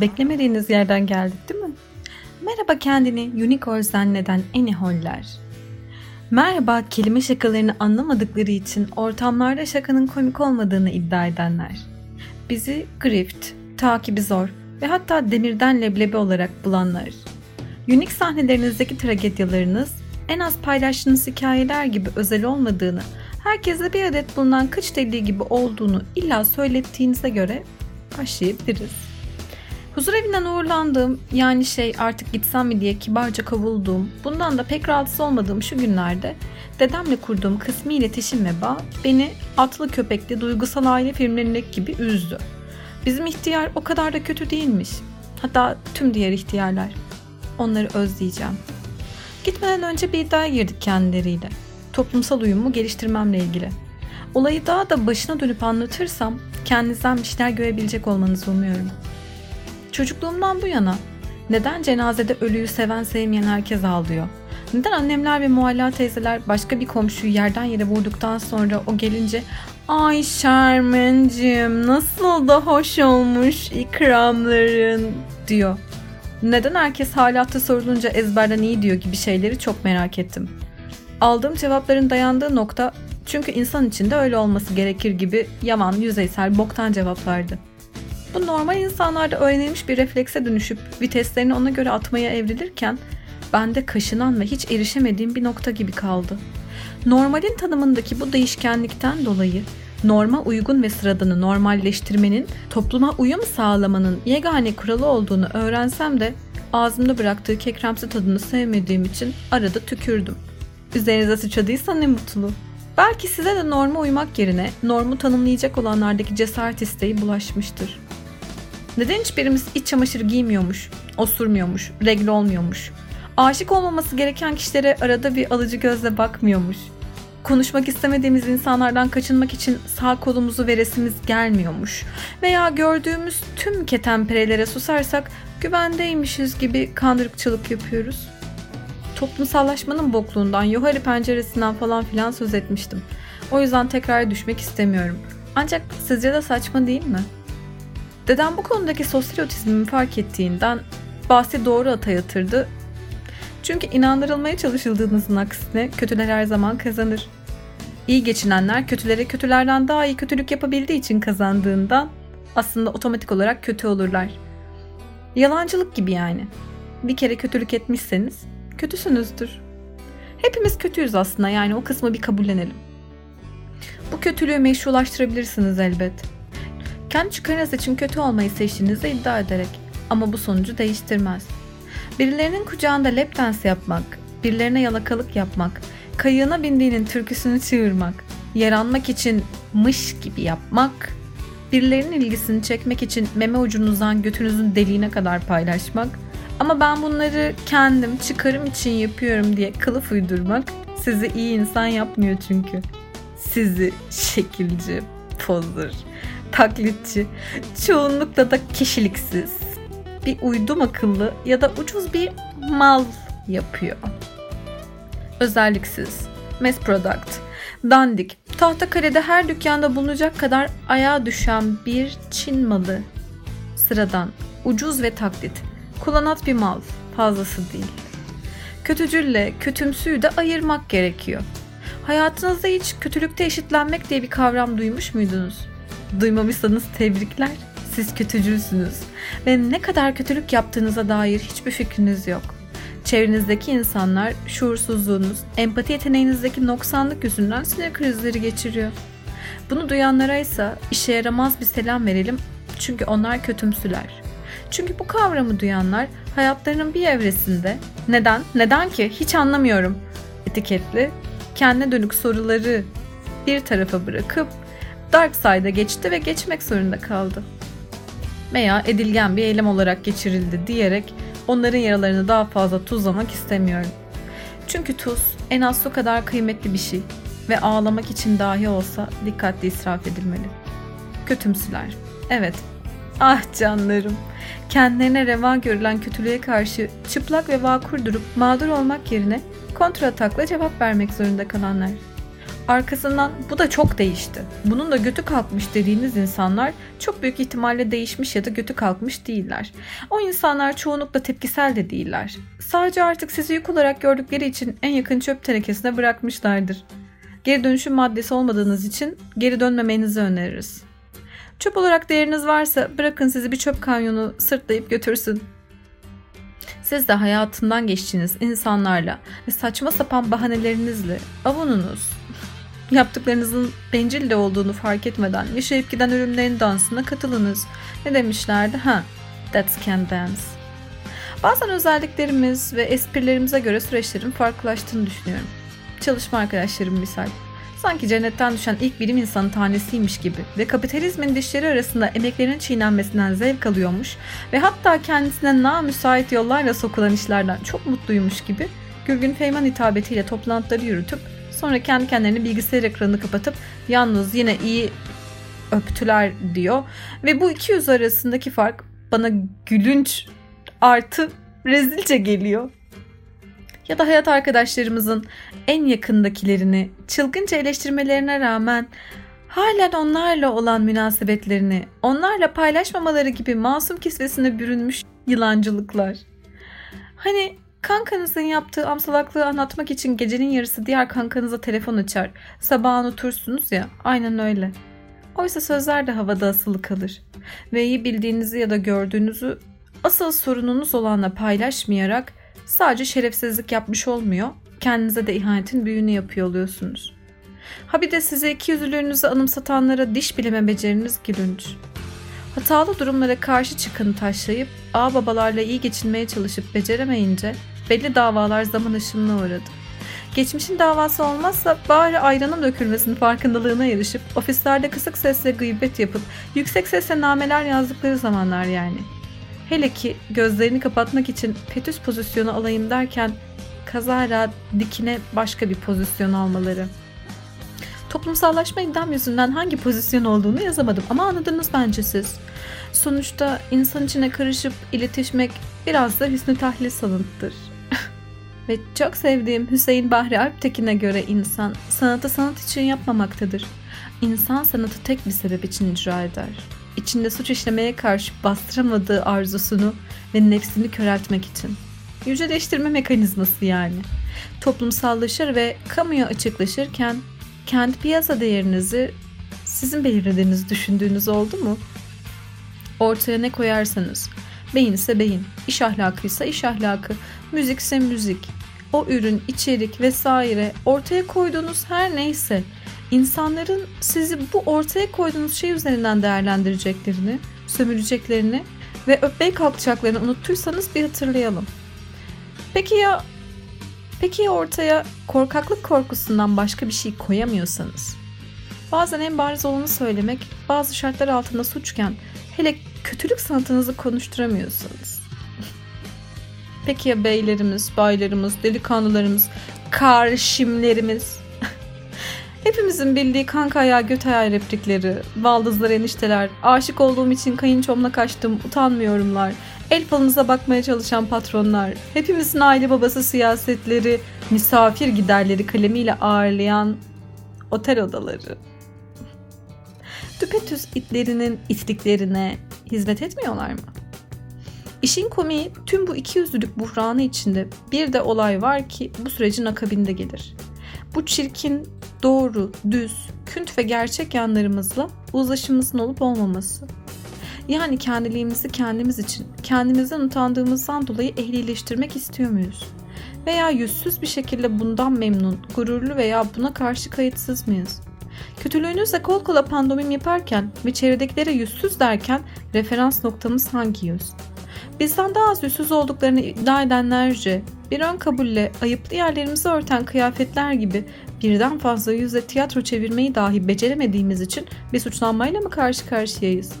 Beklemediğiniz yerden geldik değil mi? Merhaba kendini unicorn zanneden eniholler. Merhaba kelime şakalarını anlamadıkları için ortamlarda şakanın komik olmadığını iddia edenler. Bizi grift, takibi zor ve hatta demirden leblebi olarak bulanlar. Unik sahnelerinizdeki tragedyalarınız en az paylaştığınız hikayeler gibi özel olmadığını, herkese bir adet bulunan kıç deliği gibi olduğunu illa söylettiğinize göre başlayabiliriz. Huzur evinden uğurlandığım yani şey artık gitsem mi diye kibarca kovulduğum, bundan da pek rahatsız olmadığım şu günlerde dedemle kurduğum kısmi iletişim ve bağ beni atlı köpekli duygusal aile filmlerindeki gibi üzdü. Bizim ihtiyar o kadar da kötü değilmiş. Hatta tüm diğer ihtiyarlar. Onları özleyeceğim. Gitmeden önce bir iddiaya girdik kendileriyle. Toplumsal uyumu geliştirmemle ilgili. Olayı daha da başına dönüp anlatırsam kendinizden bir şeyler görebilecek olmanızı umuyorum. Çocukluğumdan bu yana neden cenazede ölüyü seven sevmeyen herkes ağlıyor? Neden annemler ve mualla teyzeler başka bir komşuyu yerden yere vurduktan sonra o gelince Ay Şermin'cim nasıl da hoş olmuş ikramların diyor. Neden herkes halatta sorulunca ezberden iyi diyor gibi şeyleri çok merak ettim. Aldığım cevapların dayandığı nokta çünkü insan içinde öyle olması gerekir gibi yaman, yüzeysel, boktan cevaplardı. Bu normal insanlarda öğrenilmiş bir reflekse dönüşüp viteslerini ona göre atmaya evrilirken bende kaşınan ve hiç erişemediğim bir nokta gibi kaldı. Normalin tanımındaki bu değişkenlikten dolayı norma uygun ve sıradanı normalleştirmenin topluma uyum sağlamanın yegane kuralı olduğunu öğrensem de ağzımda bıraktığı kekremsi tadını sevmediğim için arada tükürdüm. Üzerinize sıçradıysa ne mutlu. Belki size de norma uymak yerine normu tanımlayacak olanlardaki cesaret isteği bulaşmıştır. Neden hiçbirimiz iç çamaşırı giymiyormuş, osurmuyormuş, regle olmuyormuş? Aşık olmaması gereken kişilere arada bir alıcı gözle bakmıyormuş. Konuşmak istemediğimiz insanlardan kaçınmak için sağ kolumuzu veresimiz gelmiyormuş. Veya gördüğümüz tüm ketenperelere susarsak güvendeymişiz gibi kandırıkçılık yapıyoruz. Toplumsallaşmanın bokluğundan, yuharı penceresinden falan filan söz etmiştim. O yüzden tekrar düşmek istemiyorum. Ancak sizce de saçma değil mi? Dedem bu konudaki sosyal otizmimi fark ettiğinden bahsi doğru ata yatırdı. Çünkü inandırılmaya çalışıldığınızın aksine kötüler her zaman kazanır. İyi geçinenler kötülere kötülerden daha iyi kötülük yapabildiği için kazandığından aslında otomatik olarak kötü olurlar. Yalancılık gibi yani. Bir kere kötülük etmişseniz kötüsünüzdür. Hepimiz kötüyüz aslında yani o kısmı bir kabullenelim. Bu kötülüğü meşrulaştırabilirsiniz elbet. Kendi çıkarınız için kötü olmayı seçtiğinizi iddia ederek ama bu sonucu değiştirmez. Birilerinin kucağında lap dance yapmak, birilerine yalakalık yapmak, kayığına bindiğinin türküsünü çığırmak, yaranmak için mış gibi yapmak, birilerinin ilgisini çekmek için meme ucunuzdan götünüzün deliğine kadar paylaşmak ama ben bunları kendim çıkarım için yapıyorum diye kılıf uydurmak sizi iyi insan yapmıyor çünkü. Sizi şekilci, pozur, taklitçi, çoğunlukla da kişiliksiz, bir uydum akıllı ya da ucuz bir mal yapıyor. Özelliksiz, mass product, dandik, tahtakalede her dükkanda bulunacak kadar ayağa düşen bir Çin malı. Sıradan, ucuz ve taklit, kullanat bir mal, fazlası değil. Kötücülle kötümsüyü de ayırmak gerekiyor. Hayatınızda hiç kötülükte eşitlenmek diye bir kavram duymuş muydunuz? Duymamışsanız tebrikler. Siz kötücülsünüz ve ne kadar kötülük yaptığınıza dair hiçbir fikriniz yok. Çevrenizdeki insanlar şuursuzluğunuz, empati yeteneğinizdeki noksanlık yüzünden sinir krizleri geçiriyor. Bunu duyanlara ise işe yaramaz bir selam verelim çünkü onlar kötümsüler. Çünkü bu kavramı duyanlar hayatlarının bir evresinde neden, neden ki hiç anlamıyorum etiketli kendine dönük soruları bir tarafa bırakıp Dark Side'a geçti ve geçmek zorunda kaldı. Veya edilgen bir eylem olarak geçirildi diyerek onların yaralarını daha fazla tuzlamak istemiyorum. Çünkü tuz en az su kadar kıymetli bir şey ve ağlamak için dahi olsa dikkatli israf edilmeli. Kötümsüler. Evet. Ah canlarım. Kendilerine reva görülen kötülüğe karşı çıplak ve vakur durup mağdur olmak yerine kontratakla cevap vermek zorunda kalanlar. arkasından bu da çok değişti. Bunun da götü kalkmış dediğiniz insanlar çok büyük ihtimalle değişmiş ya da götü kalkmış değiller. O insanlar çoğunlukla tepkisel de değiller. Sadece artık sizi yük olarak gördükleri için en yakın çöp tenekesine bırakmışlardır. Geri dönüşüm maddesi olmadığınız için geri dönmemenizi öneririz. Çöp olarak değeriniz varsa bırakın sizi bir çöp kamyonu sırtlayıp götürsün. Siz de hayatından geçtiğiniz insanlarla ve saçma sapan bahanelerinizle avununuz. Yaptıklarınızın bencil de olduğunu fark etmeden yaşayıp giden ölümlerin dansına katılınız. Ne demişlerdi? Ha, that's can dance. Bazen özelliklerimiz ve esprilerimize göre süreçlerin farklılaştığını düşünüyorum. Çalışma arkadaşlarım misal. Sanki cennetten düşen ilk bilim insanı tanesiymiş gibi ve kapitalizmin dişleri arasında emeklerinin çiğnenmesinden zevk alıyormuş ve hatta kendisine namüsait yollarla sokulan işlerden çok mutluymuş gibi Gürgün Feyman hitabetiyle toplantıları yürütüp sonra kendi kendilerini bilgisayar ekranını kapatıp yalnız yine iyi öptüler diyor. Ve bu iki yüz arasındaki fark bana gülünç artı rezilce geliyor ya da hayat arkadaşlarımızın en yakındakilerini çılgınca eleştirmelerine rağmen halen onlarla olan münasebetlerini onlarla paylaşmamaları gibi masum kisvesine bürünmüş yılancılıklar. Hani kankanızın yaptığı amsalaklığı anlatmak için gecenin yarısı diğer kankanıza telefon açar. Sabah unutursunuz ya aynen öyle. Oysa sözler de havada asılı kalır. Ve iyi bildiğinizi ya da gördüğünüzü asıl sorununuz olanla paylaşmayarak Sadece şerefsizlik yapmış olmuyor, kendinize de ihanetin büyüğünü yapıyor oluyorsunuz. Ha bir de size iki yüzlülüğünüzü anımsatanlara diş bileme beceriniz gülünç. Hatalı durumlara karşı çıkanı taşlayıp ağ babalarla iyi geçinmeye çalışıp beceremeyince belli davalar zaman ışığına uğradı. Geçmişin davası olmazsa bari ayranın dökülmesinin farkındalığına erişip ofislerde kısık sesle gıybet yapıp yüksek sesle nameler yazdıkları zamanlar yani.'' Hele ki gözlerini kapatmak için petüs pozisyonu alayım derken kazara dikine başka bir pozisyon almaları. Toplumsallaşma iddiam yüzünden hangi pozisyon olduğunu yazamadım ama anladınız bence siz. Sonuçta insan içine karışıp iletişmek biraz da hüsnü tahlil sanatdır. Ve çok sevdiğim Hüseyin Bahri Alptekin'e göre insan sanatı sanat için yapmamaktadır. İnsan sanatı tek bir sebep için icra eder içinde suç işlemeye karşı bastıramadığı arzusunu ve nefsini köreltmek için. Yüceleştirme mekanizması yani. Toplumsallaşır ve kamuya açıklaşırken kendi piyasa değerinizi sizin belirlediğinizi düşündüğünüz oldu mu? Ortaya ne koyarsanız, beyin ise beyin, iş ahlakıysa iş ahlakı, müzikse müzik, o ürün, içerik vesaire ortaya koyduğunuz her neyse insanların sizi bu ortaya koyduğunuz şey üzerinden değerlendireceklerini, sömüreceklerini ve öpmeye kalkacaklarını unuttuysanız bir hatırlayalım. Peki ya Peki ya ortaya korkaklık korkusundan başka bir şey koyamıyorsanız? Bazen en bariz olanı söylemek bazı şartlar altında suçken hele kötülük sanatınızı konuşturamıyorsanız. Peki ya beylerimiz, baylarımız, delikanlılarımız, karşimlerimiz Hepimizin bildiği kanka ayağı göt ayağı replikleri, baldızlar enişteler, aşık olduğum için kayınçomla kaçtım, utanmıyorumlar, el falınıza bakmaya çalışan patronlar, hepimizin aile babası siyasetleri, misafir giderleri kalemiyle ağırlayan otel odaları. Düpetüz itlerinin itliklerine hizmet etmiyorlar mı? İşin komiği tüm bu iki yüzlülük buhranı içinde bir de olay var ki bu sürecin akabinde gelir. Bu çirkin doğru, düz, künt ve gerçek yanlarımızla uzlaşımımızın olup olmaması. Yani kendiliğimizi kendimiz için, kendimizden utandığımızdan dolayı ehlileştirmek istiyor muyuz? Veya yüzsüz bir şekilde bundan memnun, gururlu veya buna karşı kayıtsız mıyız? Kötülüğünüzle kol kola pandomim yaparken ve çevredekilere yüzsüz derken referans noktamız hangi yüz? Bizden daha az yüzsüz olduklarını iddia edenlerce bir ön kabulle ayıplı yerlerimizi örten kıyafetler gibi birden fazla yüzle tiyatro çevirmeyi dahi beceremediğimiz için bir suçlanmayla mı karşı karşıyayız?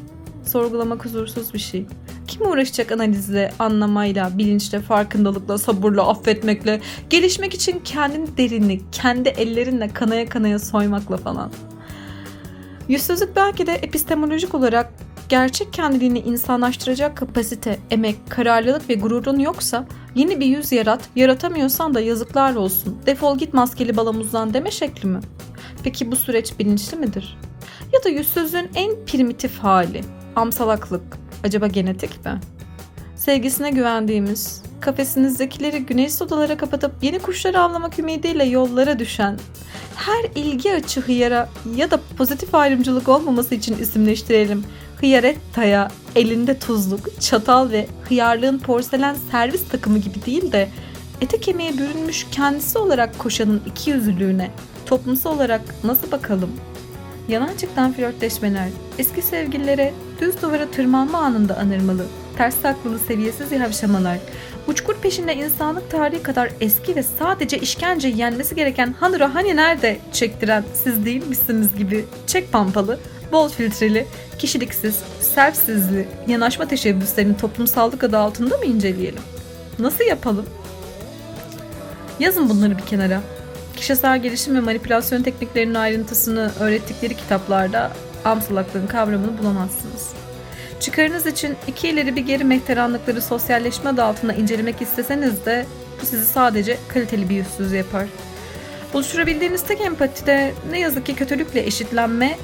Sorgulamak huzursuz bir şey. Kim uğraşacak analizle, anlamayla, bilinçle, farkındalıkla, sabırla, affetmekle, gelişmek için kendini derinlik, kendi ellerinle kanaya kanaya soymakla falan. Yüzsüzlük belki de epistemolojik olarak gerçek kendiliğini insanlaştıracak kapasite, emek, kararlılık ve gururun yoksa yeni bir yüz yarat, yaratamıyorsan da yazıklar olsun, defol git maskeli balamuzdan deme şekli mi? Peki bu süreç bilinçli midir? Ya da yüzsüzlüğün en primitif hali, amsalaklık, acaba genetik mi? Sevgisine güvendiğimiz, kafesinizdekileri güneş odalara kapatıp yeni kuşları avlamak ümidiyle yollara düşen, her ilgi açı hıyara ya da pozitif ayrımcılık olmaması için isimleştirelim. Hıyaretta'ya elinde tuzluk, çatal ve hıyarlığın porselen servis takımı gibi değil de ete kemiğe bürünmüş kendisi olarak koşanın iki yüzlülüğüne toplumsal olarak nasıl bakalım? Yanan çıktan flörtleşmeler, eski sevgililere düz duvara tırmanma anında anırmalı, ters taklalı seviyesiz yavşamalar, uçkur peşinde insanlık tarihi kadar eski ve sadece işkence yenmesi gereken Hanura hani nerede çektiren siz değil misiniz gibi çek pampalı, bol filtreli, kişiliksiz, serpsizli yanaşma teşebbüslerini toplumsallık adı altında mı inceleyelim? Nasıl yapalım? Yazın bunları bir kenara. Kişisel gelişim ve manipülasyon tekniklerinin ayrıntısını öğrettikleri kitaplarda amsalaklığın kavramını bulamazsınız. Çıkarınız için iki ileri bir geri mehteranlıkları sosyalleşme adı altında incelemek isteseniz de bu sizi sadece kaliteli bir yüzsüz yapar. Oluşturabildiğiniz tek empati de ne yazık ki kötülükle eşitlenme,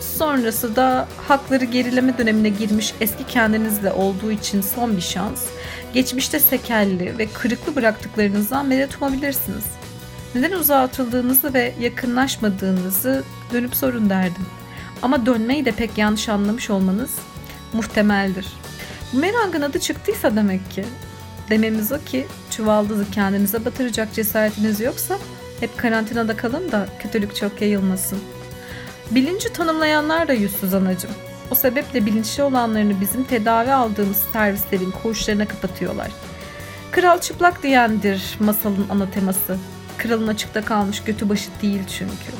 sonrası da hakları gerileme dönemine girmiş eski kendinizle olduğu için son bir şans, geçmişte sekelli ve kırıklı bıraktıklarınızdan medet umabilirsiniz. Neden uzağa atıldığınızı ve yakınlaşmadığınızı dönüp sorun derdim. Ama dönmeyi de pek yanlış anlamış olmanız muhtemeldir. Bu merangın adı çıktıysa demek ki. Dememiz o ki çuvaldızı kendinize batıracak cesaretiniz yoksa hep karantinada kalın da kötülük çok yayılmasın. Bilinci tanımlayanlar da yüzsüz anacım. O sebeple bilinçli olanlarını bizim tedavi aldığımız servislerin koğuşlarına kapatıyorlar. Kral çıplak diyendir masalın ana teması. Kralın açıkta kalmış götü başı değil çünkü.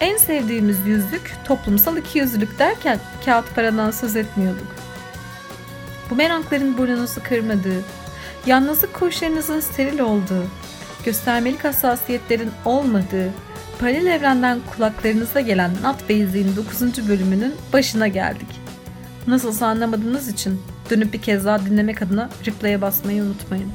En sevdiğimiz yüzlük toplumsal ikiyüzlülük derken kağıt paradan söz etmiyorduk. Bu merakların burnunuzu kırmadığı, yalnızlık koşullarınızın steril olduğu, göstermelik hassasiyetlerin olmadığı, paralel evrenden kulaklarınıza gelen Not Basic'in 9. bölümünün başına geldik. Nasılsa anlamadığınız için dönüp bir kez daha dinlemek adına replay'e basmayı unutmayın.